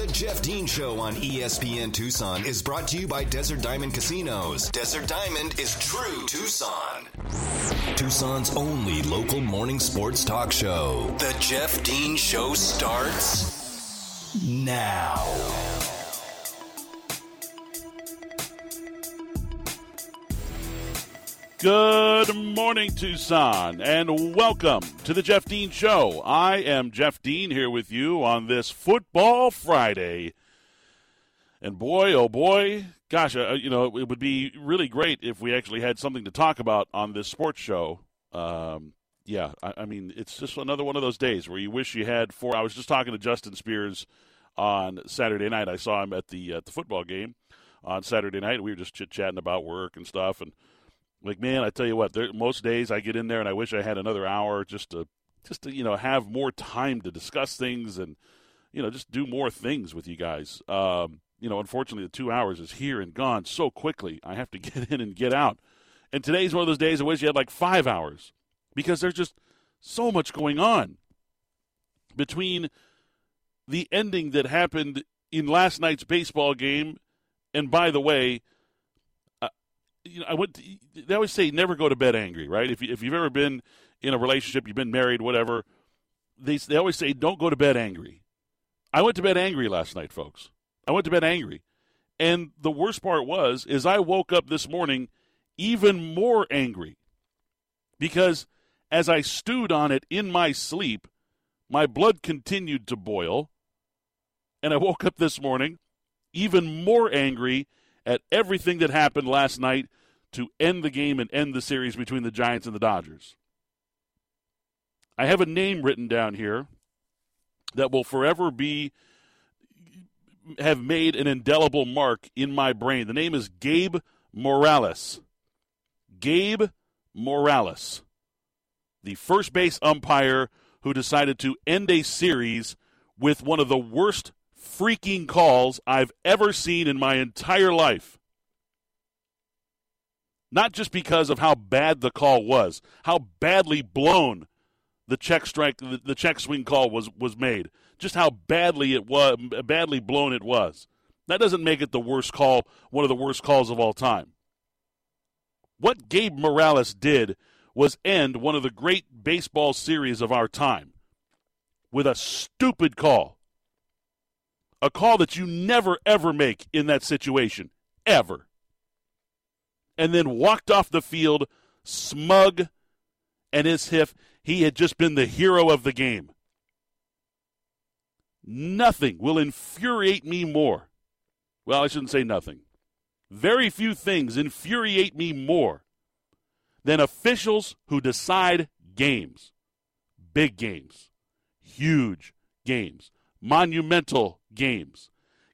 The Jeff Dean Show on ESPN Tucson is brought to you by Desert Diamond Casinos. Desert Diamond is true Tucson. Tucson's only local morning sports talk show. The Jeff Dean Show starts now. Good morning, Tucson, and welcome to the Jeff Dean Show. I am Jeff Dean here with you on this Football Friday. And boy, oh boy, gosh, uh, you know, it would be really great if we actually had something to talk about on this sports show. Um, yeah, I, I mean, it's just another one of those days where you wish you had four. I was just talking to Justin Spears on Saturday night. I saw him at the uh, the football game on Saturday night. We were just chit chatting about work and stuff, and like man, I tell you what, there, most days I get in there and I wish I had another hour just to just to you know have more time to discuss things and you know just do more things with you guys. Um, you know, unfortunately, the two hours is here and gone so quickly. I have to get in and get out. And today's one of those days I wish you had like five hours because there's just so much going on between the ending that happened in last night's baseball game. And by the way, you know, I. To, they always say never go to bed angry, right? If you, if you've ever been in a relationship, you've been married, whatever. They they always say don't go to bed angry. I went to bed angry last night, folks. I went to bed angry, and the worst part was is I woke up this morning even more angry because as I stewed on it in my sleep, my blood continued to boil, and I woke up this morning even more angry at everything that happened last night to end the game and end the series between the Giants and the Dodgers. I have a name written down here that will forever be have made an indelible mark in my brain. The name is Gabe Morales. Gabe Morales, the first base umpire who decided to end a series with one of the worst freaking calls I've ever seen in my entire life. Not just because of how bad the call was, how badly blown the check strike, the, check swing call was was made. Just how badly it was, badly blown it was. That doesn't make it the worst call, one of the worst calls of all time. What Gabe Morales did was end one of the great baseball series of our time with a stupid call a call that you never, ever make in that situation. Ever. And then walked off the field smug and as if he had just been the hero of the game. Nothing will infuriate me more. Well, I shouldn't say nothing. Very few things infuriate me more than officials who decide games. Big games. Huge games monumental games.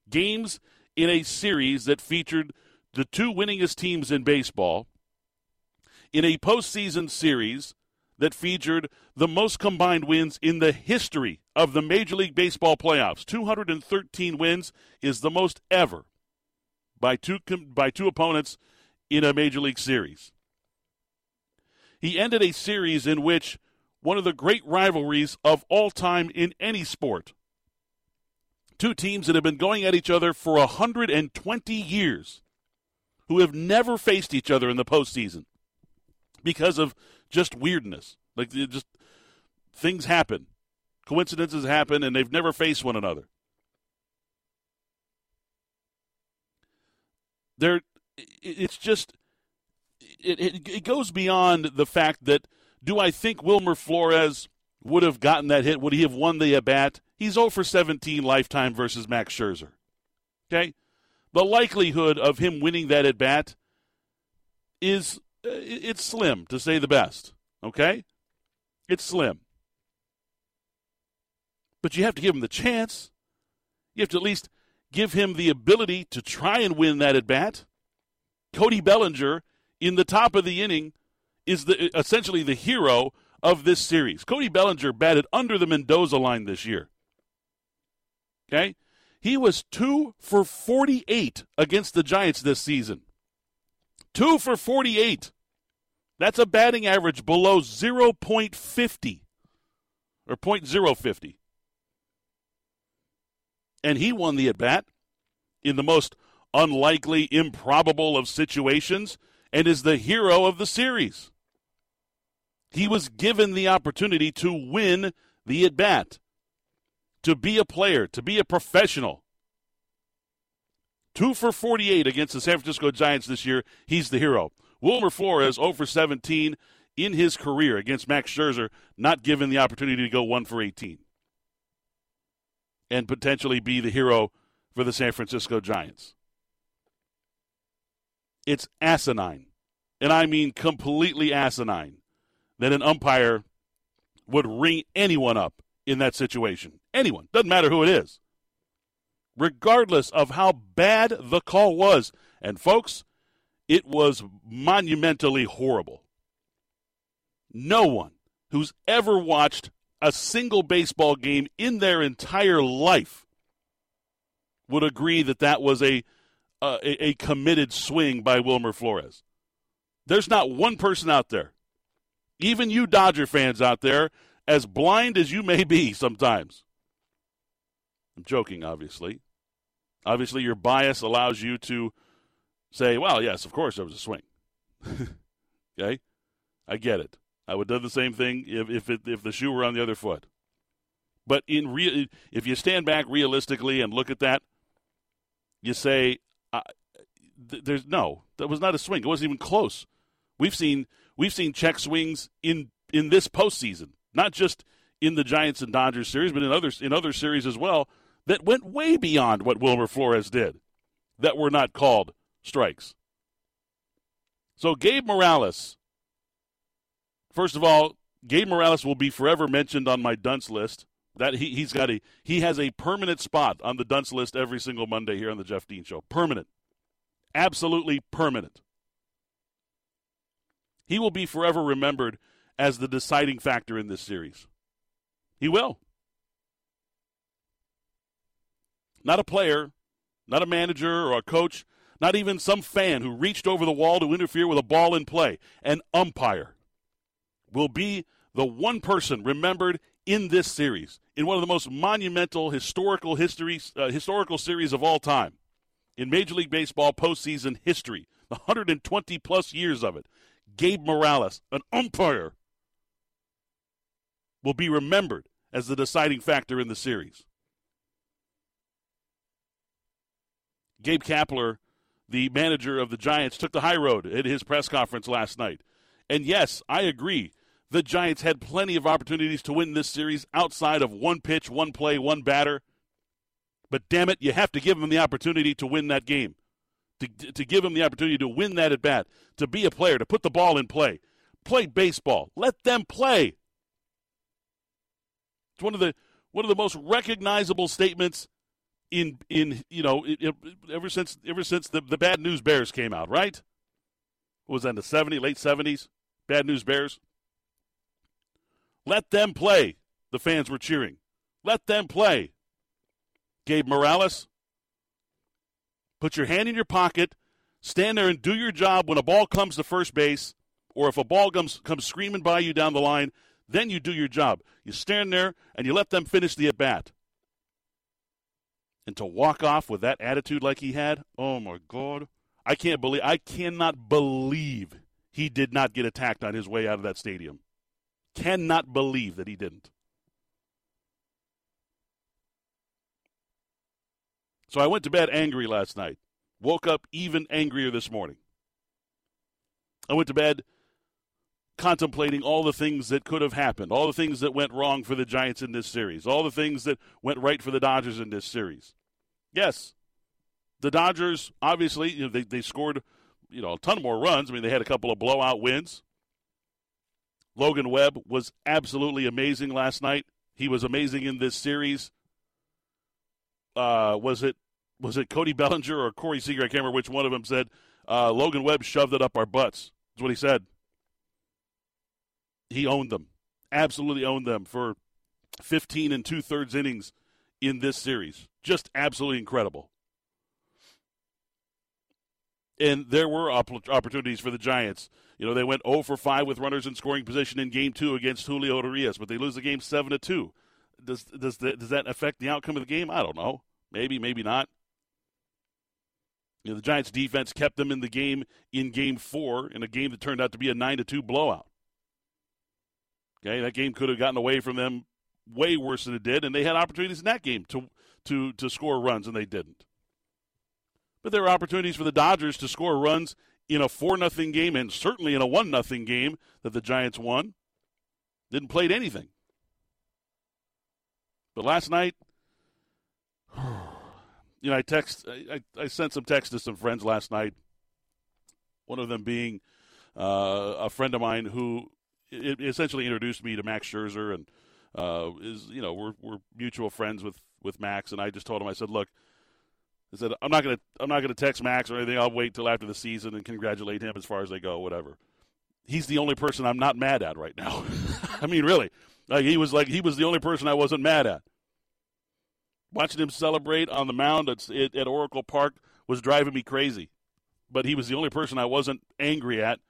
Games in a series that featured the two winningest teams in baseball, in a postseason series that featured the most combined wins in the history of the Major League Baseball playoffs. 213 wins is the most ever by two, by two opponents in a Major League series. He ended a series in which one of the great rivalries of all time in any sport Two teams that have been going at each other for 120 years, who have never faced each other in the postseason because of just weirdness. Like, just things happen, coincidences happen, and they've never faced one another. There, it's just, it, it, it goes beyond the fact that do I think Wilmer Flores would have gotten that hit? Would he have won the at bat? He's 0 for 17 lifetime versus Max Scherzer. Okay? The likelihood of him winning that at bat is uh, it's slim to say the best. Okay? It's slim. But you have to give him the chance. You have to at least give him the ability to try and win that at bat. Cody Bellinger in the top of the inning is the essentially the hero of this series. Cody Bellinger batted under the Mendoza line this year. Okay? He was 2 for 48 against the Giants this season. 2 for 48. That's a batting average below 0.50 or .050. And he won the at bat in the most unlikely, improbable of situations and is the hero of the series. He was given the opportunity to win the at bat, to be a player, to be a professional. Two for 48 against the San Francisco Giants this year. He's the hero. Wilmer Flores, 0 for 17 in his career against Max Scherzer, not given the opportunity to go 1 for 18 and potentially be the hero for the San Francisco Giants. It's asinine, and I mean completely asinine, that an umpire would ring anyone up in that situation. Anyone. Doesn't matter who it is. Regardless of how bad the call was. And folks, it was monumentally horrible. No one who's ever watched a single baseball game in their entire life would agree that that was a, uh, a, a committed swing by Wilmer Flores. There's not one person out there, even you Dodger fans out there, as blind as you may be sometimes. I'm joking, obviously. Obviously, your bias allows you to say, well, yes, of course there was a swing. okay? I get it. I would do the same thing if if, it, if the shoe were on the other foot. But in real, if you stand back realistically and look at that, you say, th- "There's no, that was not a swing. It wasn't even close." We've seen we've seen check swings in in this postseason, not just in the Giants and Dodgers series, but in others in other series as well, that went way beyond what Wilmer Flores did, that were not called strikes. So Gabe Morales First of all, Gabe Morales will be forever mentioned on my dunce list. That he, he's got a he has a permanent spot on the dunce list every single Monday here on the Jeff Dean Show. Permanent, absolutely permanent. He will be forever remembered as the deciding factor in this series. He will. Not a player, not a manager or a coach, not even some fan who reached over the wall to interfere with a ball in play. An umpire will be the one person remembered in this series, in one of the most monumental historical histories, uh, historical series of all time, in Major League Baseball postseason history, 120 plus years of it. Gabe Morales, an umpire, will be remembered as the deciding factor in the series. Gabe Kapler, the manager of the Giants, took the high road at his press conference last night. And yes, I agree the Giants had plenty of opportunities to win this series outside of one pitch, one play, one batter. But damn it, you have to give them the opportunity to win that game, to, to give them the opportunity to win that at bat, to be a player, to put the ball in play. Play baseball. Let them play. It's one of the one of the most recognizable statements in in you know ever since ever since the, the bad news bears came out right what was that in the 70s late 70s bad news bears let them play. The fans were cheering. Let them play. Gabe Morales, put your hand in your pocket, stand there and do your job when a ball comes to first base, or if a ball comes, comes screaming by you down the line, then you do your job. You stand there and you let them finish the at bat. And to walk off with that attitude like he had, oh my God. I can't believe I cannot believe he did not get attacked on his way out of that stadium. Cannot believe that he didn't. So I went to bed angry last night. Woke up even angrier this morning. I went to bed contemplating all the things that could have happened, all the things that went wrong for the Giants in this series, all the things that went right for the Dodgers in this series. Yes, the Dodgers obviously you know, they they scored you know a ton more runs. I mean they had a couple of blowout wins. Logan Webb was absolutely amazing last night. He was amazing in this series. Uh, was it was it Cody Bellinger or Corey Seager? I can't remember which one of them said uh, Logan Webb shoved it up our butts. That's what he said. He owned them, absolutely owned them for 15 and two thirds innings in this series. Just absolutely incredible. And there were opportunities for the Giants you know, they went 0 for 5 with runners in scoring position in game two against Julio Urias, but they lose the game 7 to 2. Does, does, the, does that affect the outcome of the game? I don't know. Maybe, maybe not. You know, the Giants' defense kept them in the game in Game Four in a game that turned out to be a nine to two blowout. Okay, that game could have gotten away from them way worse than it did, and they had opportunities in that game to to to score runs, and they didn't. But there were opportunities for the Dodgers to score runs in a four nothing game, and certainly in a one nothing game that the Giants won. Didn't play anything. But last night, you know, I text, I, I sent some text to some friends last night. One of them being uh, a friend of mine who essentially introduced me to Max Scherzer and uh, is you know we're we're mutual friends with with Max, and I just told him I said, look, I said I'm not gonna I'm not gonna text Max or anything. I'll wait till after the season and congratulate him as far as they go, whatever. He's the only person I'm not mad at right now. I mean, really, like he was like he was the only person I wasn't mad at. Watching him celebrate on the mound at, at Oracle Park was driving me crazy, but he was the only person I wasn't angry at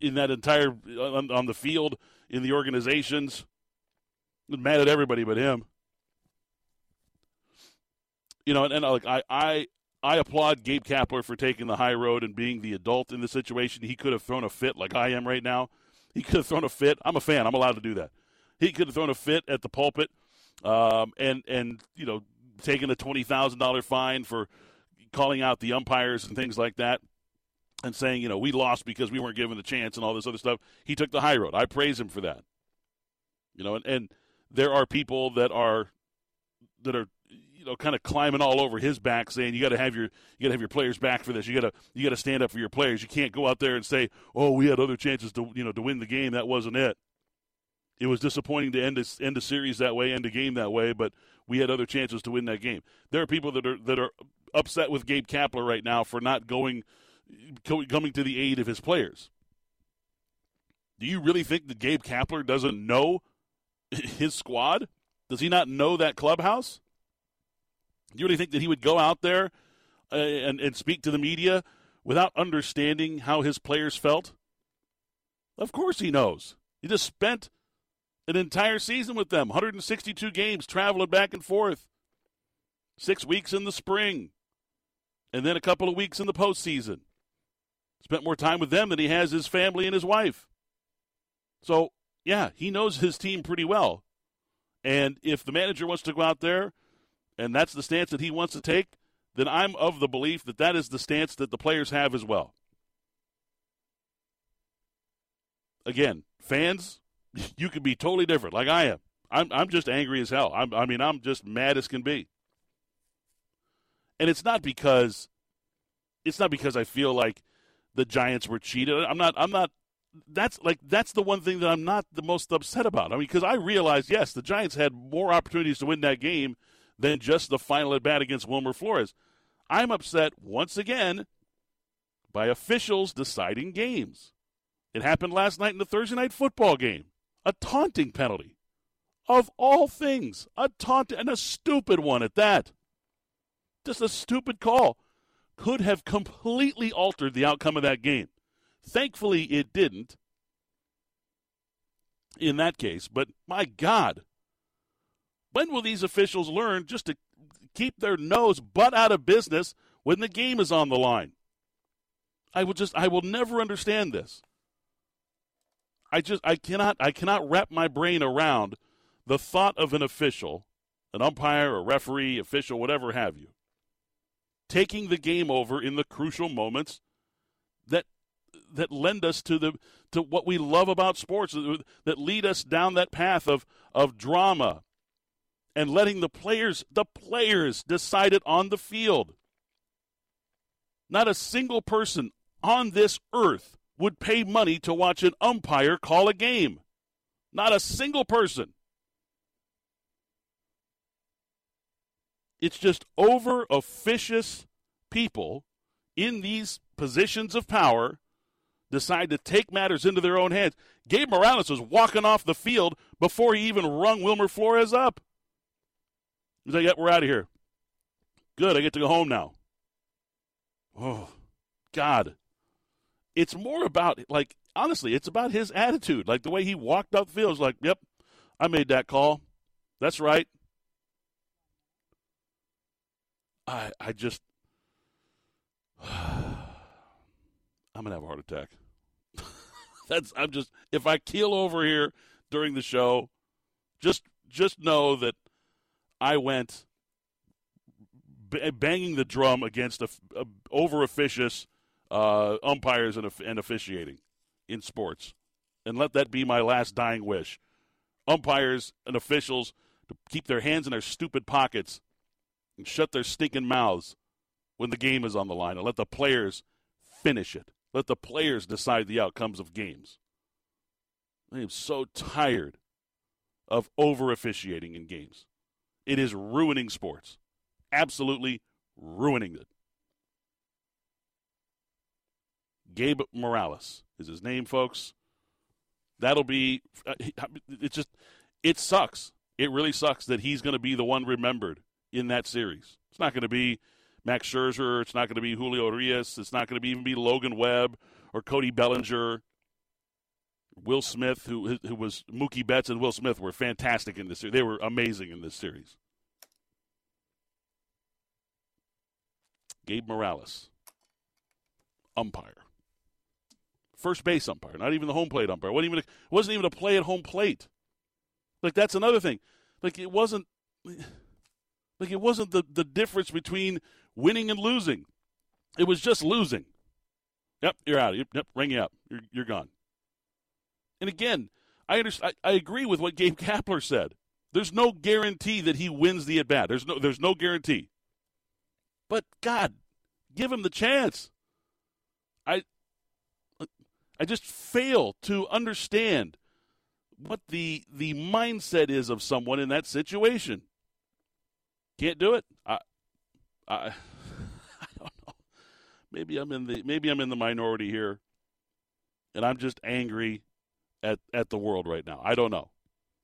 in that entire on, on the field in the organizations. Mad at everybody but him. You know, and, and like I, I I applaud Gabe Kapler for taking the high road and being the adult in the situation. He could have thrown a fit like I am right now. He could have thrown a fit. I'm a fan. I'm allowed to do that. He could have thrown a fit at the pulpit, um, and and you know taking a twenty thousand dollar fine for calling out the umpires and things like that and saying, you know, we lost because we weren't given the chance and all this other stuff. He took the high road. I praise him for that. You know, and, and there are people that are that are you know kind of climbing all over his back saying you got to have your you got to have your players back for this. You got to you got to stand up for your players. You can't go out there and say, "Oh, we had other chances to you know to win the game. That wasn't it." It was disappointing to end end a series that way, end a game that way, but we had other chances to win that game. There are people that are that are upset with Gabe Kapler right now for not going coming to the aid of his players. Do you really think that Gabe Kapler doesn't know his squad? Does he not know that clubhouse? Do you really think that he would go out there uh, and, and speak to the media without understanding how his players felt? Of course he knows. He just spent an entire season with them 162 games, traveling back and forth, six weeks in the spring, and then a couple of weeks in the postseason spent more time with them than he has his family and his wife. So, yeah, he knows his team pretty well. And if the manager wants to go out there and that's the stance that he wants to take, then I'm of the belief that that is the stance that the players have as well. Again, fans, you can be totally different, like I am. I'm, I'm just angry as hell. I'm, I mean, I'm just mad as can be. And it's not because it's not because I feel like the Giants were cheated. I'm not. I'm not. That's like that's the one thing that I'm not the most upset about. I mean, because I realize yes, the Giants had more opportunities to win that game than just the final at bat against Wilmer Flores. I'm upset once again by officials deciding games. It happened last night in the Thursday night football game. A taunting penalty. Of all things, a taunt and a stupid one at that. Just a stupid call could have completely altered the outcome of that game. Thankfully, it didn't in that case. But my God, when will these officials learn just to keep their nose butt out of business when the game is on the line? I will just I will never understand this. I just I cannot I cannot wrap my brain around the thought of an official, an umpire, a referee, official, whatever have you, taking the game over in the crucial moments that that lend us to the to what we love about sports that lead us down that path of of drama and letting the players the players decide it on the field not a single person on this earth would pay money to watch an umpire call a game not a single person It's just over officious people in these positions of power decide to take matters into their own hands. Gabe Morales was walking off the field before he even rung Wilmer Flores up. He's like, yeah, we're out of here. Good, I get to go home now. Oh, God. It's more about, like, honestly, it's about his attitude. Like the way he walked up the field. It's like, yep, I made that call. That's right. I I just I'm gonna have a heart attack. That's I'm just if I keel over here during the show, just just know that I went banging the drum against a, a over officious uh, umpires and, and officiating in sports, and let that be my last dying wish. Umpires and officials to keep their hands in their stupid pockets and shut their stinking mouths when the game is on the line, and let the players finish it. Let the players decide the outcomes of games. I am so tired of over officiating in games. It is ruining sports. Absolutely ruining it. Gabe Morales is his name, folks. That'll be. Uh, it just. It sucks. It really sucks that he's going to be the one remembered in that series. It's not going to be Max Scherzer. It's not going to be Julio Urias. It's not going to be even be Logan Webb or Cody Bellinger. Will Smith, who who was Mookie Betts and Will Smith were fantastic in this series. They were amazing in this series. Gabe Morales, umpire, first base umpire, not even the home plate umpire. wasn't even a, wasn't even a play at home plate. Like that's another thing. Like it wasn't. Like it wasn't the, the difference between winning and losing. It was just losing. Yep, you're out. Yep, ring you up. You're, you're gone. And again, I, understand, I, I agree with what Gabe Kapler said. There's no guarantee that he wins the at bat. There's no there's no guarantee. But God, give him the chance. I I just fail to understand what the the mindset is of someone in that situation. Can't do it. I, I, I don't know. Maybe I'm in the maybe I'm in the minority here, and I'm just angry at at the world right now. I don't know.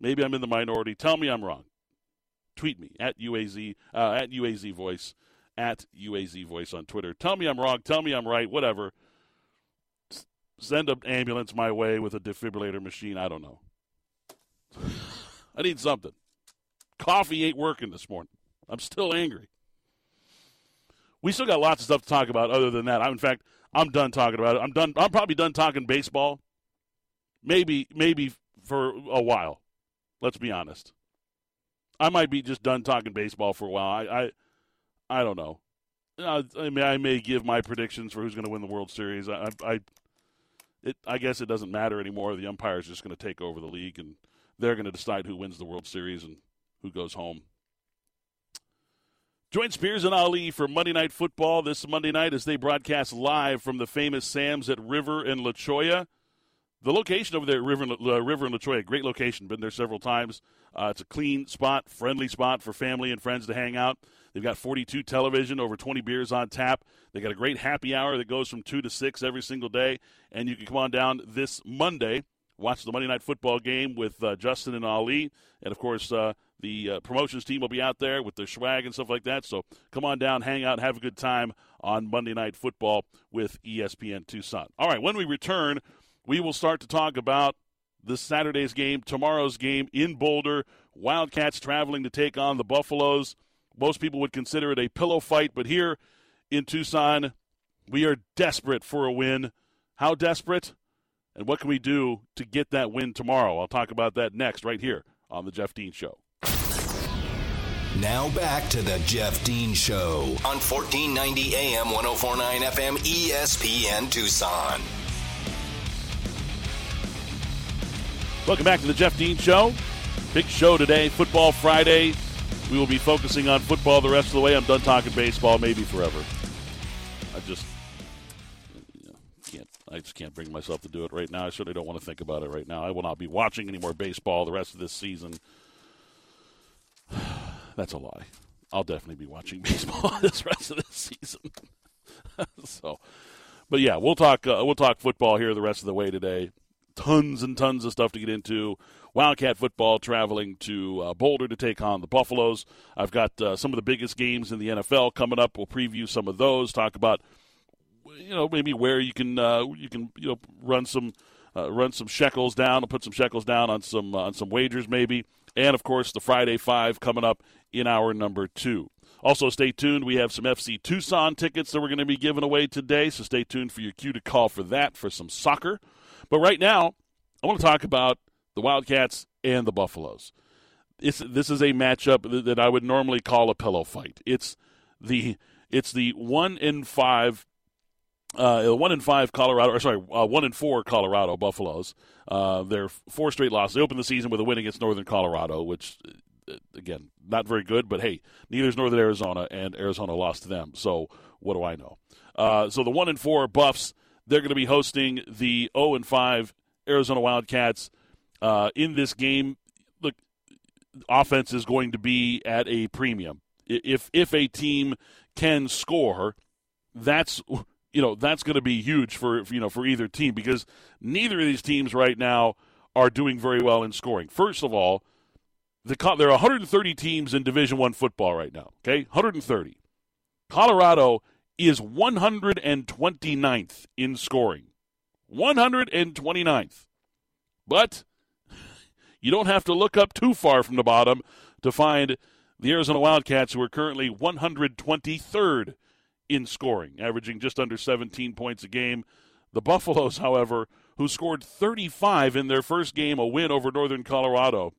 Maybe I'm in the minority. Tell me I'm wrong. Tweet me at UAZ uh, at UAZ Voice at UAZ Voice on Twitter. Tell me I'm wrong. Tell me I'm right. Whatever. S- send an ambulance my way with a defibrillator machine. I don't know. I need something. Coffee ain't working this morning. I'm still angry. We still got lots of stuff to talk about other than that. I, in fact, I'm done talking about it. I'm done. I'm probably done talking baseball. Maybe, maybe for a while. Let's be honest. I might be just done talking baseball for a while. I, I, I don't know. I, I, may, I may give my predictions for who's going to win the World Series. I, I, it, I guess it doesn't matter anymore. The umpire is just going to take over the league, and they're going to decide who wins the World Series and who goes home. Join Spears and Ali for Monday Night Football this Monday night as they broadcast live from the famous Sam's at River and La Cholla. The location over there River, uh, River and great location. Been there several times. Uh, it's a clean spot, friendly spot for family and friends to hang out. They've got 42 television, over 20 beers on tap. They got a great happy hour that goes from 2 to 6 every single day. And you can come on down this Monday, watch the Monday Night Football game with uh, Justin and Ali. And, of course, uh, the uh, promotions team will be out there with their swag and stuff like that. So come on down, hang out, have a good time on Monday Night Football with ESPN Tucson. All right, when we return, we will start to talk about this Saturday's game, tomorrow's game in Boulder. Wildcats traveling to take on the Buffaloes. Most people would consider it a pillow fight, but here in Tucson, we are desperate for a win. How desperate? And what can we do to get that win tomorrow? I'll talk about that next, right here on The Jeff Dean Show. Now back to the Jeff Dean Show on 1490 AM 1049 FM ESPN Tucson. Welcome back to the Jeff Dean Show. Big show today, Football Friday. We will be focusing on football the rest of the way. I'm done talking baseball, maybe forever. I just you know, can't. I just can't bring myself to do it right now. I certainly don't want to think about it right now. I will not be watching any more baseball the rest of this season. That's a lie. I'll definitely be watching baseball this rest of the season. so, but yeah, we'll talk. Uh, we'll talk football here the rest of the way today. Tons and tons of stuff to get into. Wildcat football traveling to uh, Boulder to take on the Buffaloes. I've got uh, some of the biggest games in the NFL coming up. We'll preview some of those. Talk about you know maybe where you can uh, you can you know run some uh, run some shekels down and put some shekels down on some uh, on some wagers maybe. And of course the Friday five coming up in hour number two. Also, stay tuned. We have some FC Tucson tickets that we're going to be giving away today, so stay tuned for your cue to call for that for some soccer. But right now, I want to talk about the Wildcats and the Buffaloes. It's, this is a matchup that I would normally call a pillow fight. It's the it's the one in five uh, one in five Colorado, or sorry, uh, one in four Colorado Buffaloes. Uh, they're four straight losses. They opened the season with a win against Northern Colorado, which uh, again not very good. But hey, neither is Northern Arizona, and Arizona lost to them. So what do I know? Uh, so the one in four Buffs, they're going to be hosting the zero oh and five Arizona Wildcats uh, in this game. Look, offense is going to be at a premium. If if a team can score, that's you know that's going to be huge for you know for either team because neither of these teams right now are doing very well in scoring. First of all, the there are 130 teams in Division One football right now. Okay, 130. Colorado is 129th in scoring. 129th. But you don't have to look up too far from the bottom to find the Arizona Wildcats, who are currently 123rd in scoring, averaging just under 17 points a game. The Buffaloes, however, who scored 35 in their first game, a win over Northern Colorado,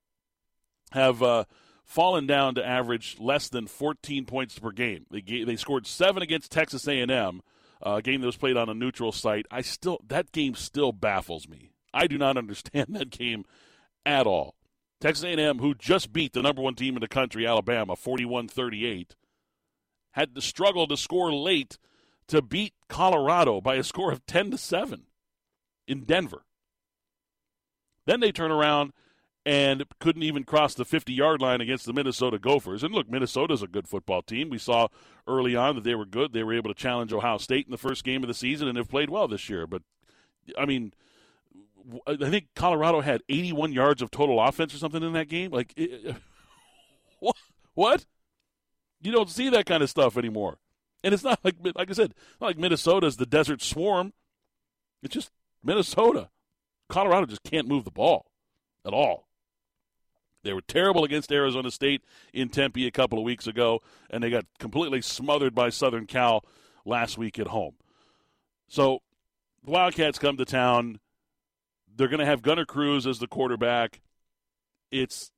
have uh, fallen down to average less than 14 points per game. They, they scored seven against Texas A&M, uh, a game that was played on a neutral site. I still that game still baffles me. I do not understand that game at all. Texas A&M, who just beat the number one team in the country, Alabama, 41-38, had to struggle to score late to beat Colorado by a score of 10 to 7 in Denver. Then they turn around and couldn't even cross the 50 yard line against the Minnesota Gophers. And look, Minnesota's a good football team. We saw early on that they were good. They were able to challenge Ohio State in the first game of the season and have played well this year. But, I mean, I think Colorado had 81 yards of total offense or something in that game. Like, it, what? You don't see that kind of stuff anymore. And it's not like, like I said, like Minnesota's the desert swarm. It's just Minnesota. Colorado just can't move the ball at all. They were terrible against Arizona State in Tempe a couple of weeks ago, and they got completely smothered by Southern Cal last week at home. So the Wildcats come to town. They're going to have Gunnar Cruz as the quarterback. It's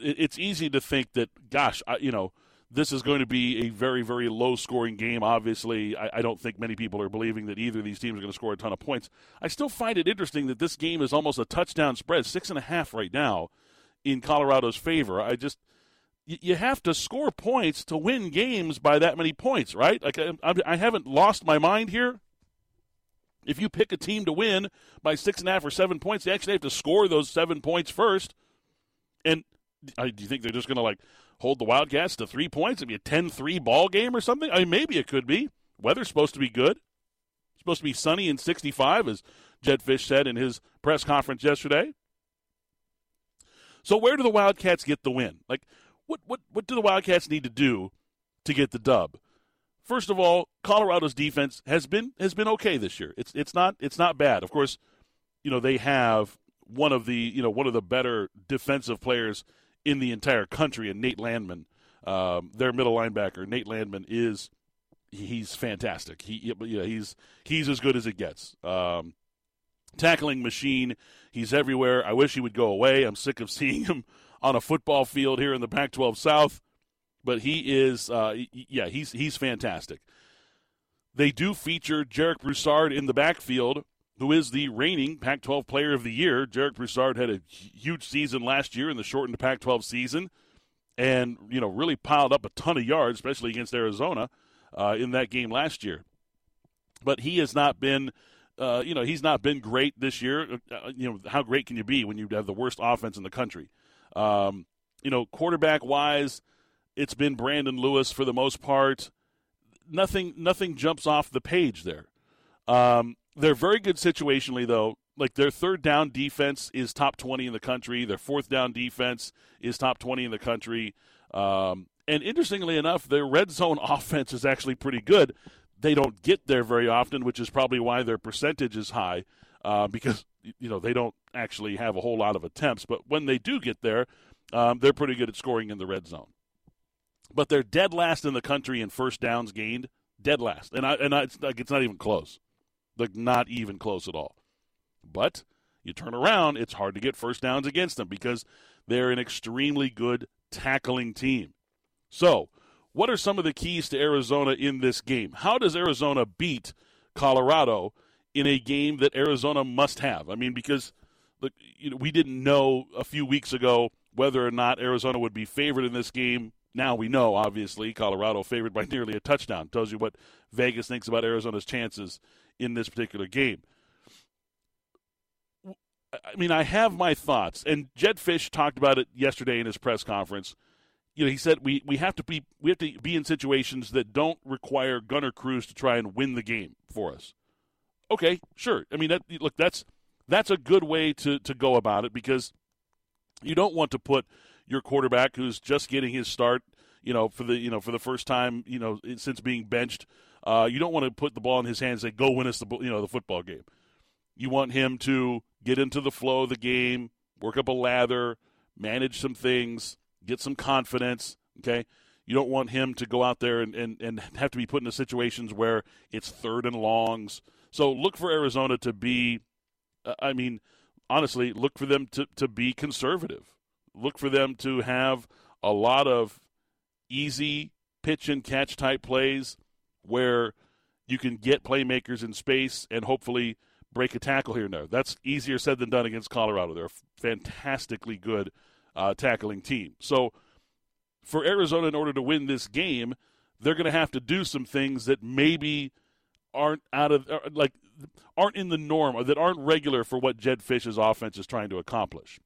it's easy to think that, gosh, I, you know, this is going to be a very, very low scoring game. Obviously, I, I, don't think many people are believing that either of these teams are going to score a ton of points. I still find it interesting that this game is almost a touchdown spread, six and a half right now in Colorado's favor. I just, you have to score points to win games by that many points, right? Like, I, I haven't lost my mind here. If you pick a team to win by six and a half or seven points, they actually have to score those seven points first. And I, do you think they're just going to like hold the Wildcats to three points? It'd be a 10-3 ball game or something. I mean, maybe it could be. Weather's supposed to be good. It's supposed to be sunny and 65, as Jedd Fisch said in his press conference yesterday. So where do the Wildcats get the win? Like, what what what do the Wildcats need to do to get the dub? First of all, Colorado's defense has been has been okay this year. It's it's not it's not bad. Of course, you know they have one of the you know one of the better defensive players in the entire country, and Nate Landman, um, their middle linebacker, Nate Landman is he's fantastic. He yeah, he's he's as good as it gets. Um, tackling machine. He's everywhere. I wish he would go away. I'm sick of seeing him on a football field here in the Pac-12 South. But he is, uh, yeah, he's he's fantastic. They do feature Jarek Broussard in the backfield, who is the reigning Pac 12 Player of the Year. Jarek Broussard had a huge season last year in the shortened Pac 12 season and, you know, really piled up a ton of yards, especially against Arizona uh, in that game last year. But he has not been. Uh, you know he's not been great this year. Uh, you know how great can you be when you have the worst offense in the country? Um, you know quarterback wise, it's been Brendon Lewis for the most part. Nothing nothing jumps off the page there. Um, they're very good situationally, though. Like their third down defense is top 20 in the country. Their fourth down defense is top 20 in the country. Um, and interestingly enough, their red zone offense is actually pretty good. They don't get there very often, which is probably why their percentage is high uh, because you know they don't actually have a whole lot of attempts. But when they do get there, um, they're pretty good at scoring in the red zone. but they're dead last in the country in first downs gained. Dead last, and I, and I, it's like it's not even close, like not even close at all. But you turn around, it's hard to get first downs against them because they're an extremely good tackling team. So, what are some of the keys to Arizona in this game? How does Arizona beat Colorado in a game that Arizona must have? I mean, because you know, we didn't know a few weeks ago whether or not Arizona would be favored in this game now we know, obviously, Colorado favored by nearly a touchdown. Tells you what Vegas thinks about Arizona's chances in this particular game. I mean, I have my thoughts, and Jedd Fisch talked about it yesterday in his press conference. You know, he said we, we have to be we have to be in situations that don't require Gunnar Cruz to try and win the game for us. Okay, sure. I mean, that, look, that's that's a good way to to go about it because you don't want to put your quarterback who's just getting his start, you know, for the you know for the first time, you know, since being benched. Uh, you don't want to put the ball in his hands and say, "Go win us the you know the football game." You want him to get into the flow of the game, work up a lather, manage some things, get some confidence. Okay, you don't want him to go out there and, and, and have to be put into situations where it's third and longs. So look for Arizona to be, uh, I mean, honestly, look for them to, to be conservative look for them to have a lot of easy pitch and catch type plays where you can get playmakers in space and hopefully break a tackle here and there. That's easier said than done against Colorado. They're fantastically good uh, tackling team. So for Arizona, in order to win this game, they're going to have to do some things that maybe aren't out of uh, like aren't in the norm or that aren't regular for what Jedd Fisch's offense is trying to accomplish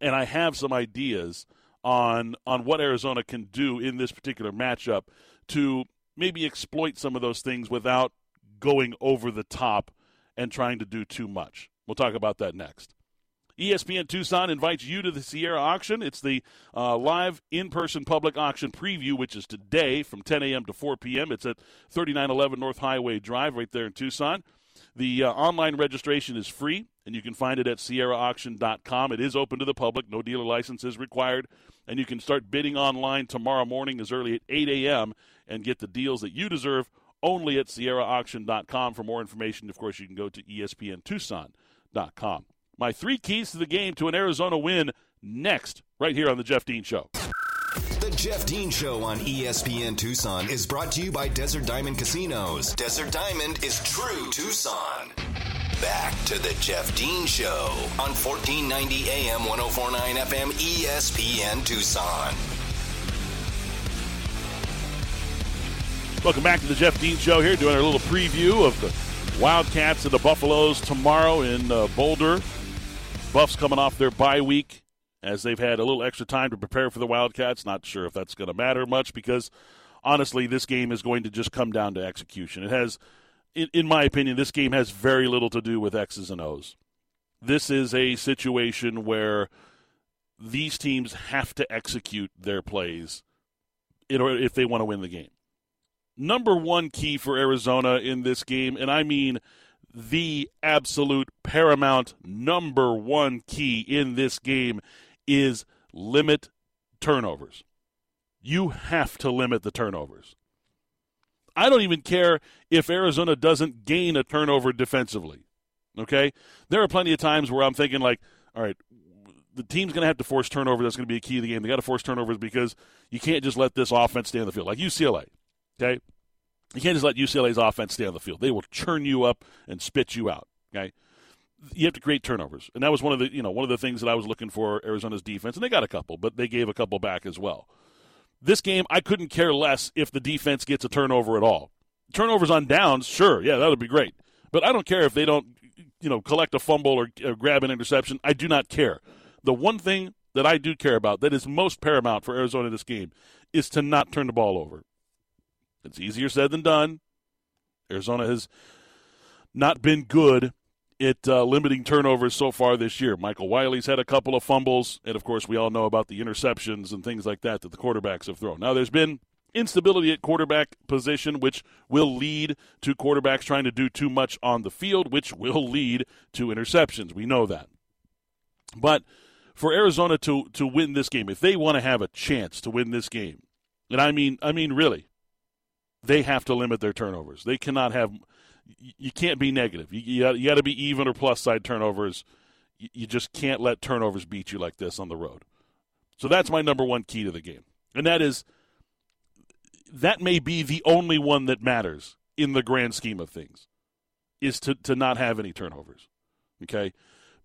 and I have some ideas on on what Arizona can do in this particular matchup to maybe exploit some of those things without going over the top and trying to do too much. We'll talk about that next. ESPN Tucson invites you to the Sierra auction. It's the uh, live in person public auction preview, which is today from 10 a.m. to 4 p.m. It's at 3911 North Highway Drive right there in Tucson. The uh, online registration is free, and you can find it at sierraauction.com. It is open to the public, no dealer license is required, and you can start bidding online tomorrow morning as early at 8 a.m. and get the deals that you deserve only at sierraauction.com. For more information, of course, you can go to espntucson.com. My three keys to the game to an Arizona win next, right here on The Jeff Dean Show. The Jeff Dean Show on ESPN Tucson is brought to you by Desert Diamond Casinos. Desert Diamond is true Tucson. Back to the Jeff Dean Show on 1490 AM 1049 FM ESPN Tucson. Welcome back to the Jeff Dean Show here, doing our little preview of the Wildcats and the Buffaloes tomorrow in uh, Boulder. Buffs coming off their bye week as they've had a little extra time to prepare for the Wildcats. Not sure if that's going to matter much because honestly, this game is going to just come down to execution. It has, in, my opinion, this game has very little to do with X's and O's. This is a situation where these teams have to execute their plays in order if they want to win the game. Number one key for Arizona in this game, and I mean the absolute paramount number one key in this game is limit turnovers. You have to limit the turnovers. I don't even care if Arizona doesn't gain a turnover defensively. Okay? There are plenty of times where I'm thinking, like, all right, the team's going to have to force turnover. That's going to be a key to the game. They got to force turnovers because you can't just let this offense stay on the field. Like UCLA, okay? You can't just let UCLA's offense stay on the field. They will churn you up and spit you out, okay? you have to create turnovers, and that was one of the you know one of the things that I was looking for Arizona's defense, and they got a couple, but they gave a couple back as well. This game, I couldn't care less if the defense gets a turnover at all. Turnovers on downs, sure, yeah, that would be great, but I don't care if they don't you know collect a fumble or, or grab an interception. I do not care. The one thing that I do care about that is most paramount for Arizona this game is to not turn the ball over. It's easier said than done. Arizona has not been good at uh, limiting turnovers so far this year. Michael Wiley's had a couple of fumbles, and of course, we all know about the interceptions and things like that that the quarterbacks have thrown. Now, there's been instability at quarterback position, which will lead to quarterbacks trying to do too much on the field, which will lead to interceptions. We know that. But for Arizona to, to win this game, if they want to have a chance to win this game, And I mean, I mean, really, they have to limit their turnovers. They cannot have. You can't be negative. You, you, got, to be even or plus side turnovers. You, you just can't let turnovers beat you like this on the road. So that's my number one key to the game, and that is that may be the only one that matters in the grand scheme of things, is to to not have any turnovers. Okay,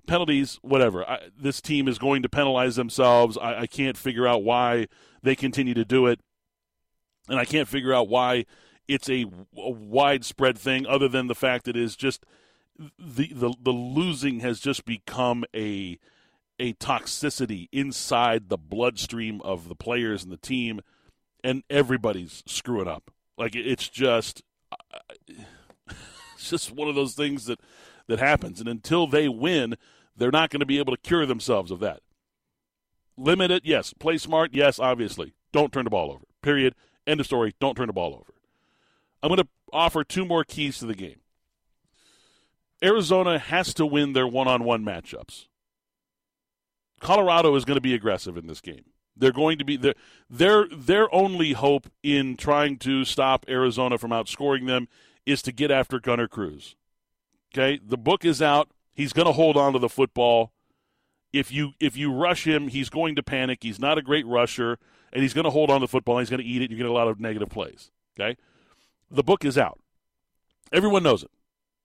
penalties, whatever. I, this team is going to penalize themselves. I, I can't figure out why they continue to do it, and I can't figure out why it's a, a widespread thing, other than the fact that it is just the, the the losing has just become a a toxicity inside the bloodstream of the players and the team, and everybody's screwing up. Like it's just, it's just one of those things that that happens. And until they win, they're not going to be able to cure themselves of that. Limit it, yes. Play smart, yes, obviously. Don't turn the ball over. Period. End of story. Don't turn the ball over. I'm going to offer two more keys to the game. Arizona has to win their one on one matchups. Colorado is going to be aggressive in this game. They're going to be their their their only hope in trying to stop Arizona from outscoring them is to get after Gunnar Cruz. Okay, the book is out. He's going to hold on to the football. If you if you rush him, he's going to panic. He's not a great rusher, and he's going to hold on to the football. he's going to eat it. You get a lot of negative plays. Okay, the book is out. Everyone knows it.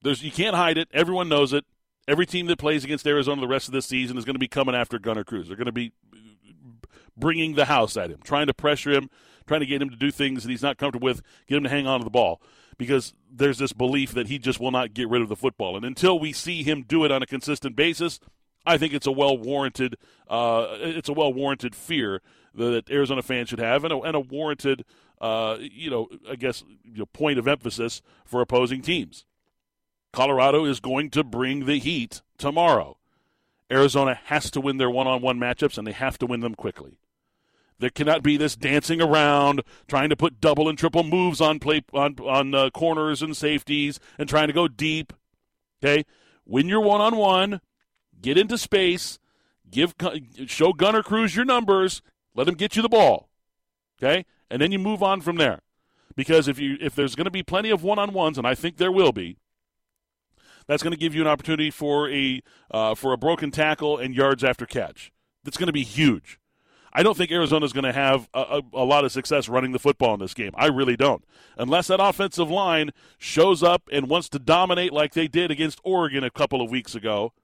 There's you can't hide it. Everyone knows it. Every team that plays against Arizona the rest of this season is going to be coming after Gunnar Cruz. They're going to be bringing the house at him, trying to pressure him, trying to get him to do things that he's not comfortable with, get him to hang on to the ball because there's this belief that he just will not get rid of the football. And until we see him do it on a consistent basis, I think it's a well warranted uh, it's a well warranted fear that Arizona fans should have, and a, and a warranted uh, you know I guess you know, point of emphasis for opposing teams. Colorado is going to bring the heat tomorrow. Arizona has to win their one on one matchups, and they have to win them quickly. There cannot be this dancing around, trying to put double and triple moves on play on on uh, corners and safeties, and trying to go deep. Okay, win your one on one, get into space, give show Gunnar Cruz your numbers, let him get you the ball. Okay, and then you move on from there. Because if you if there's going to be plenty of one on ones, and I think there will be, that's going to give you an opportunity for a uh, for a broken tackle and yards after catch. That's going to be huge. I don't think Arizona is going to have a, a, a, lot of success running the football in this game. I really don't. Unless that offensive line shows up and wants to dominate like they did against Oregon a couple of weeks ago,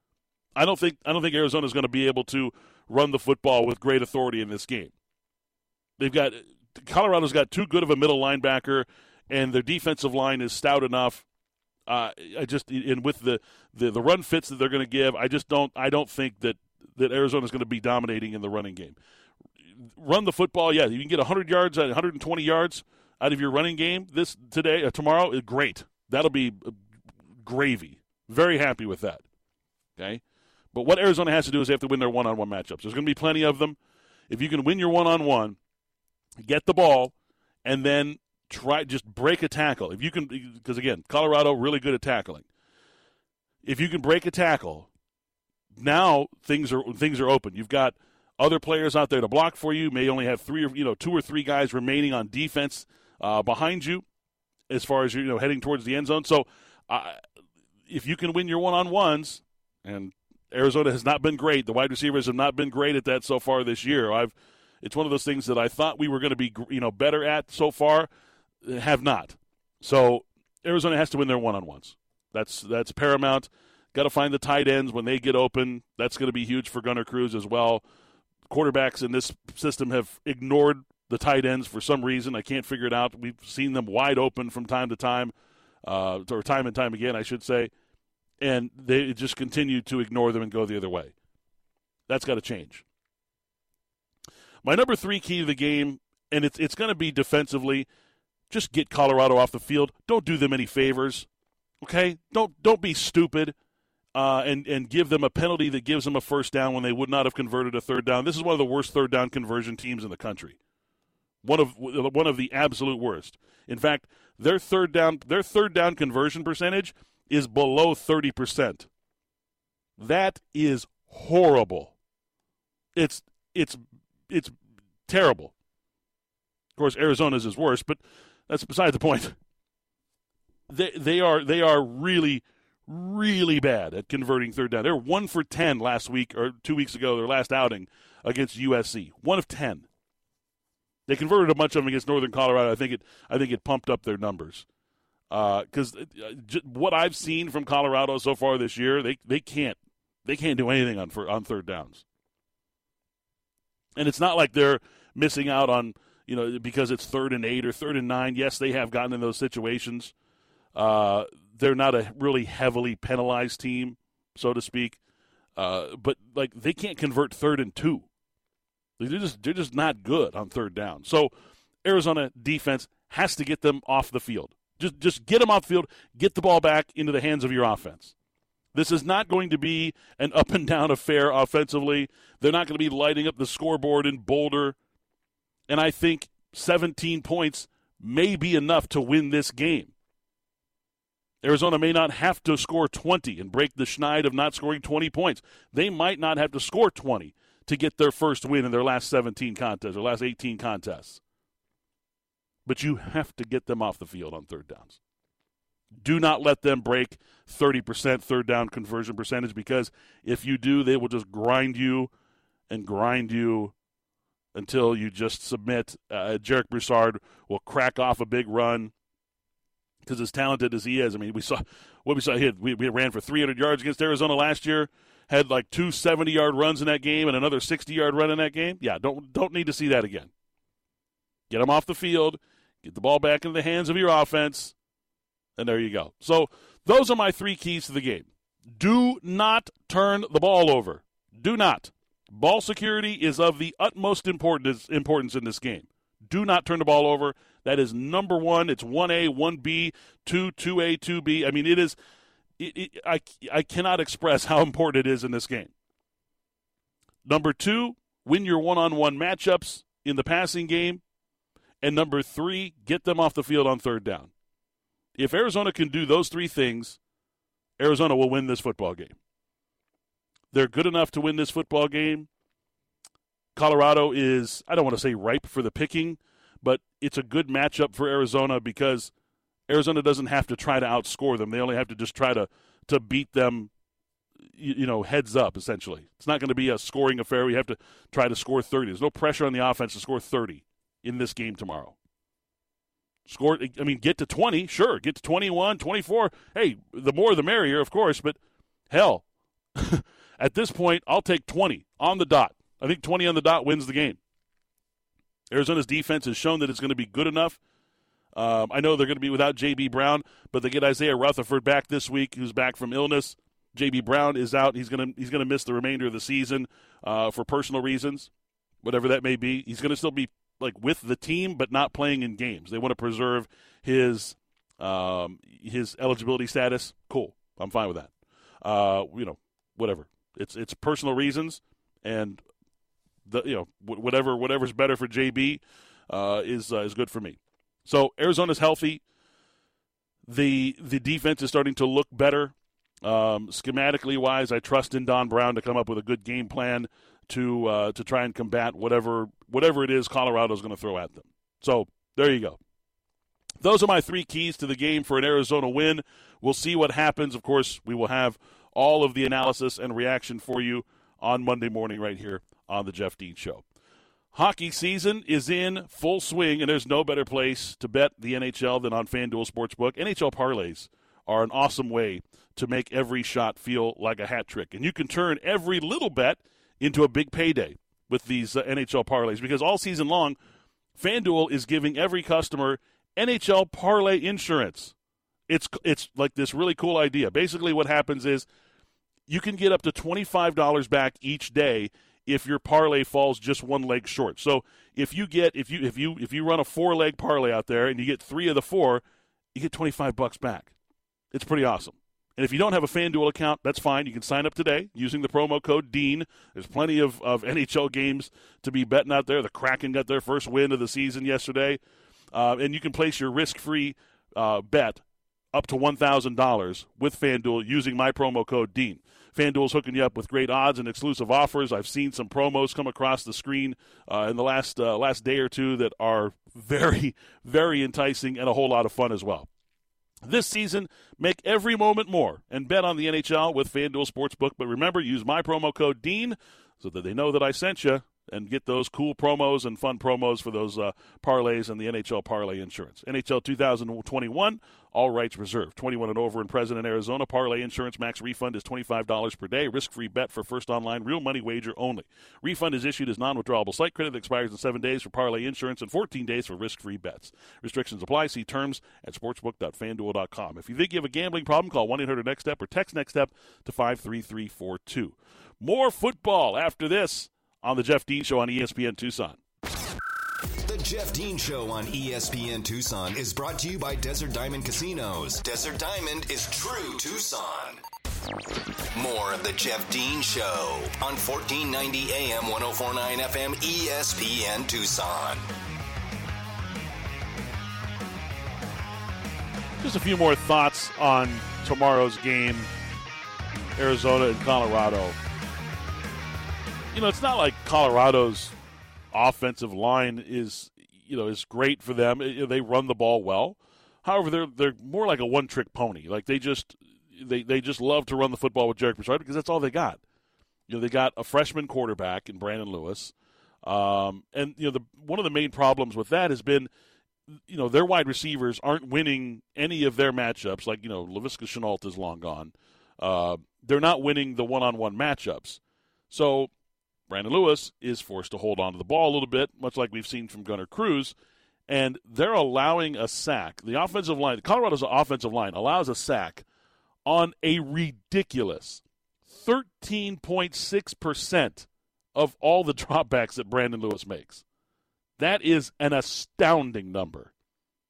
I don't think I don't think Arizona is going to be able to run the football with great authority in this game. They've got Colorado's got too good of a middle linebacker, and their defensive line is stout enough. Uh, I just and with the, the the run fits that they're going to give, I just don't I don't think that that Arizona is going to be dominating in the running game run the football, yeah, you can get 100 yards, 120 yards out of your running game this today, uh, tomorrow, great. That'll be uh, gravy. Very happy with that. Okay, but what Arizona has to do is they have to win their one-on-one matchups. There's going to be plenty of them. If you can win your one-on-one, get the ball, and then try just break a tackle. If you can, because again, Colorado really good at tackling. If you can break a tackle, now things are things are open. You've got other players out there to block for you. May only have three or you know two or three guys remaining on defense uh, behind you, as far as you know heading towards the end zone. So, uh, if you can win your one on ones, and Arizona has not been great, the wide receivers have not been great at that so far this year. I've it's one of those things that I thought we were going to be you know better at so far, have not. So Arizona has to win their one on ones. That's that's paramount. Got to find the tight ends when they get open. That's going to be huge for Gunnar Cruz as well quarterbacks in this system have ignored the tight ends for some reason. I can't figure it out. We've seen them wide open from time to time, uh, or time and time again, I should say, and they just continue to ignore them and go the other way. That's got to change. My number three key to the game, and it's it's going to be defensively. Just get Colorado off the field. Don't do them any favors. Okay? Don't don't be stupid uh, and and give them a penalty that gives them a first down when they would not have converted a third down. This is one of the worst third down conversion teams in the country. One of one of the absolute worst. In fact, their third down their third down conversion percentage is below thirty percent. That is horrible. It's it's it's terrible. Of course, Arizona's is worse, but that's beside the point. They they are they are really really bad at converting third down. They're one for ten last week or two weeks ago, their last outing against USC. One of ten. They converted a bunch of them against Northern Colorado. I think it I think it pumped up their numbers because uh, uh what I've seen from Colorado so far this year, they they can't they can't do anything on for, on third downs. And it's not like they're missing out on you know because it's third and eight or third and nine. Yes, they have gotten in those situations. Uh, they're not a really heavily penalized team, so to speak. Uh, but like they can't convert third and two. They're just they're just not good on third down. So Arizona defense has to get them off the field. Just just get them off field, get the ball back into the hands of your offense. This is not going to be an up and down affair offensively. They're not going to be lighting up the scoreboard in Boulder. And I think 17 points may be enough to win this game. Arizona may not have to score 20 and break the schneid of not scoring 20 points. They might not have to score 20 to get their first win in their last 17 contests or last 18 contests. But you have to get them off the field on third downs. Do not let them break 30% third down conversion percentage because if you do, they will just grind you and grind you until you just submit. Uh, Jarek Broussard will crack off a big run because as talented as he is, I mean, we saw what we saw. He had, we, we ran for 300 yards against Arizona last year. Had like two 70 yard runs in that game and another 60 yard run in that game. Yeah, don't don't need to see that again. Get them off the field, get the ball back in the hands of your offense, and there you go. So those are my three keys to the game. Do not turn the ball over. Do not. Ball security is of the utmost importance importance in this game. Do not turn the ball over. That is number one. It's 1A, 1B, 2, 2A, 2B. I mean, it is. It, it, I, I cannot express how important it is in this game. Number two, win your one on one matchups in the passing game. And number three, get them off the field on third down. If Arizona can do those three things, Arizona will win this football game. They're good enough to win this football game. Colorado is, I don't want to say ripe for the picking, but it's a good matchup for Arizona because Arizona doesn't have to try to outscore them. They only have to just try to, to beat them, you, know, heads up, essentially. It's not going to be a scoring affair. We have to try to score 30. There's no pressure on the offense to score 30 in this game tomorrow. Score, I mean, get to 20, sure. Get to 21, 24. Hey, the more the merrier, of course, but hell, at this point, I'll take 20 on the dot. I think 20 on the dot wins the game. Arizona's defense has shown that it's going to be good enough. Um, I know they're going to be without J.B. Brown, but they get Isaiah Rutherford back this week, who's back from illness. J.B. Brown is out. He's going to he's going to miss the remainder of the season uh, for personal reasons, whatever that may be. He's going to still be like with the team, but not playing in games. They want to preserve his um, his eligibility status. Cool, I'm fine with that. Uh, you know, whatever. It's it's personal reasons, and the you know whatever whatever's better for JB uh, is uh, is good for me. So Arizona's healthy. The the defense is starting to look better. Um, schematically wise, I trust in Don Brown to come up with a good game plan to uh, to try and combat whatever whatever it is Colorado's going to throw at them. So there you go. Those are my three keys to the game for an Arizona win. We'll see what happens. Of course, we will have all of the analysis and reaction for you on Monday morning right here on the Jeff Dean Show. Hockey season is in full swing, and there's no better place to bet the NHL than on FanDuel Sportsbook. NHL parlays are an awesome way to make every shot feel like a hat trick, and you can turn every little bet into a big payday with these uh, NHL parlays because all season long, FanDuel is giving every customer NHL parlay insurance. It's it's like this really cool idea. Basically, what happens is you can get up to twenty five dollars back each day if your parlay falls just one leg short. So if you get if you if you if you run a four leg parlay out there and you get three of the four, you get twenty five bucks back. It's pretty awesome. And if you don't have a FanDuel account, that's fine. You can sign up today using the promo code DEAN. There's plenty of, of NHL games to be betting out there. The Kraken got their first win of the season yesterday. Uh, and you can place your risk free uh, bet up to $1,000 with FanDuel using my promo code DEAN. FanDuel's hooking you up with great odds and exclusive offers. I've seen some promos come across the screen uh, in the last uh, last day or two that are very, very enticing and a whole lot of fun as well. This season, make every moment more and bet on the NHL with FanDuel Sportsbook. But remember, use my promo code DEAN so that they know that I sent you and get those cool promos and fun promos for those uh, parlays and the NHL parlay insurance. NHL 2021, all rights reserved. 21 and over in President, Arizona. Parlay insurance max refund is $25 per day. Risk free bet for first online real money wager only. Refund is issued as non withdrawable site credit that expires in seven days for parlay insurance and 14 days for risk free bets. Restrictions apply. See terms at sportsbook.fanduel.com. If you think you have a gambling problem, call 1 800 NEXT STEP or text NEXT STEP to 53342. More football after this on the Jeff Dean Show on ESPN Tucson. The Jeff Dean Show on ESPN Tucson is brought to you by Desert Diamond Casinos. Desert Diamond is true Tucson. More of the Jeff Dean Show on 1490 AM 1049 FM ESPN Tucson. Just a few more thoughts on tomorrow's game, Arizona and Colorado you know, it's not like Colorado's offensive line is, you know, is great for them. They run the ball well. However, they're they're more like a one trick pony. Like they just they they just love to run the football with Jarek Broussard because that's all they got. You know, they got a freshman quarterback in Brendon Lewis, um, and you know the one of the main problems with that has been, you know, their wide receivers aren't winning any of their matchups. Like you know, Laviska Shenault is long gone. Uh, they're not winning the one on one matchups. So Brendon Lewis is forced to hold on to the ball a little bit, much like we've seen from Gunnar Cruz. And they're allowing a sack. The offensive line, Colorado's offensive line, allows a sack on a ridiculous 13.6% of all the dropbacks that Brendon Lewis makes. That is an astounding number.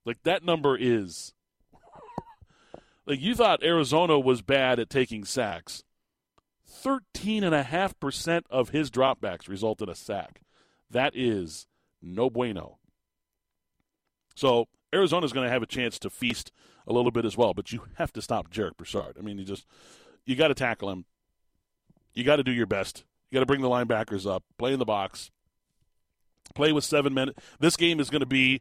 Like, that number is. like, you thought Arizona was bad at taking sacks. 13.5% of his dropbacks result in a sack. That is no bueno. So Arizona's going to have a chance to feast a little bit as well, but you have to stop Jarek Broussard. I mean, you just you got to tackle him. You got to do your best. You got to bring the linebackers up, play in the box, play with seven men. This game is going to be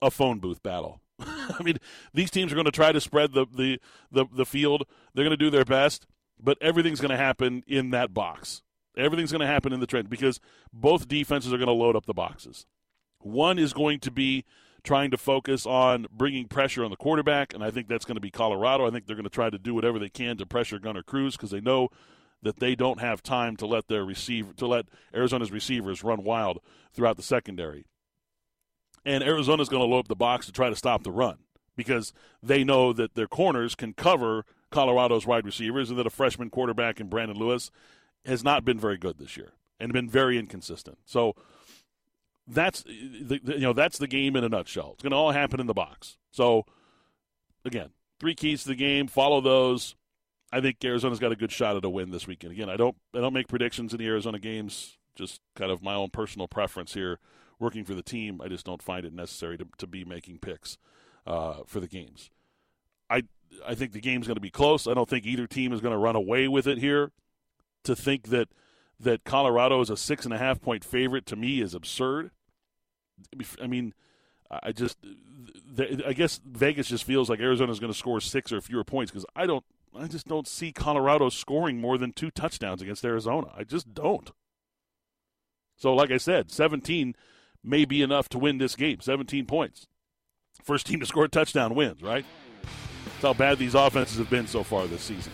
a phone booth battle. I mean, these teams are going to try to spread the, the, the, the field. They're going to do their best but everything's going to happen in that box. Everything's going to happen in the trend because both defenses are going to load up the boxes. One is going to be trying to focus on bringing pressure on the quarterback, and I think that's going to be Colorado. I think they're going to try to do whatever they can to pressure Gunnar Cruz because they know that they don't have time to let their receiver to let Arizona's receivers run wild throughout the secondary. And Arizona's going to load up the box to try to stop the run because they know that their corners can cover Colorado's wide receivers, and that a freshman quarterback in Brendon Lewis has not been very good this year and been very inconsistent. So that's the, you know that's the game in a nutshell. It's going to all happen in the box. So again, three keys to the game. Follow those. I think Arizona's got a good shot at a win this weekend. Again, I don't I don't make predictions in the Arizona games. Just kind of my own personal preference here. Working for the team, I just don't find it necessary to, to be making picks uh, for the games. I I think the game's going to be close. I don't think either team is going to run away with it here. To think that that Colorado is a six and a half point favorite to me is absurd. I mean, I just, I guess Vegas just feels like Arizona is going to score six or fewer points because I don't, I just don't see Colorado scoring more than two touchdowns against Arizona. I just don't. So, like I said, 17 may be enough to win this game. 17 points. First team to score a touchdown wins, right? How bad these offenses have been so far this season.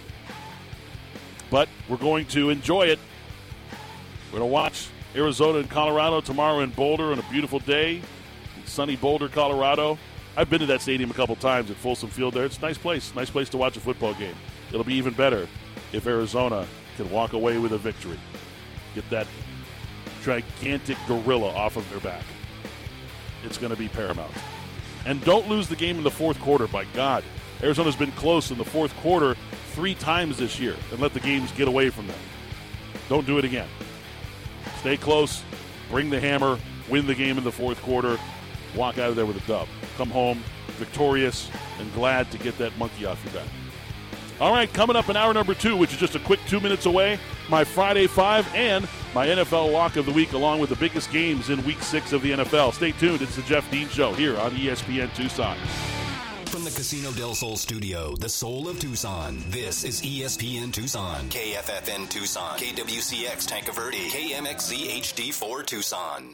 But we're going to enjoy it. We're going to watch Arizona and Colorado tomorrow in Boulder on a beautiful day in sunny Boulder, Colorado. I've been to that stadium a couple times at Folsom Field there. It's a nice place, nice place to watch a football game. It'll be even better if Arizona can walk away with a victory. Get that gigantic gorilla off of their back. It's going to be paramount. And don't lose the game in the fourth quarter, by God. Arizona's been close in the fourth quarter three times this year and let the games get away from them. Don't do it again. Stay close, bring the hammer, win the game in the fourth quarter, walk out of there with a dub. Come home victorious and glad to get that monkey off your back. All right, coming up in hour number two, which is just a quick two minutes away, my Friday Five and my NFL Lock of the Week, along with the biggest games in week six of the NFL. Stay tuned. It's the Jeff Dean Show here on ESPN Tucson. From the Casino del Sol studio, the soul of Tucson, this is ESPN Tucson, KFFN Tucson, KWCX Tanque Verde, KMXZ HD4 Tucson.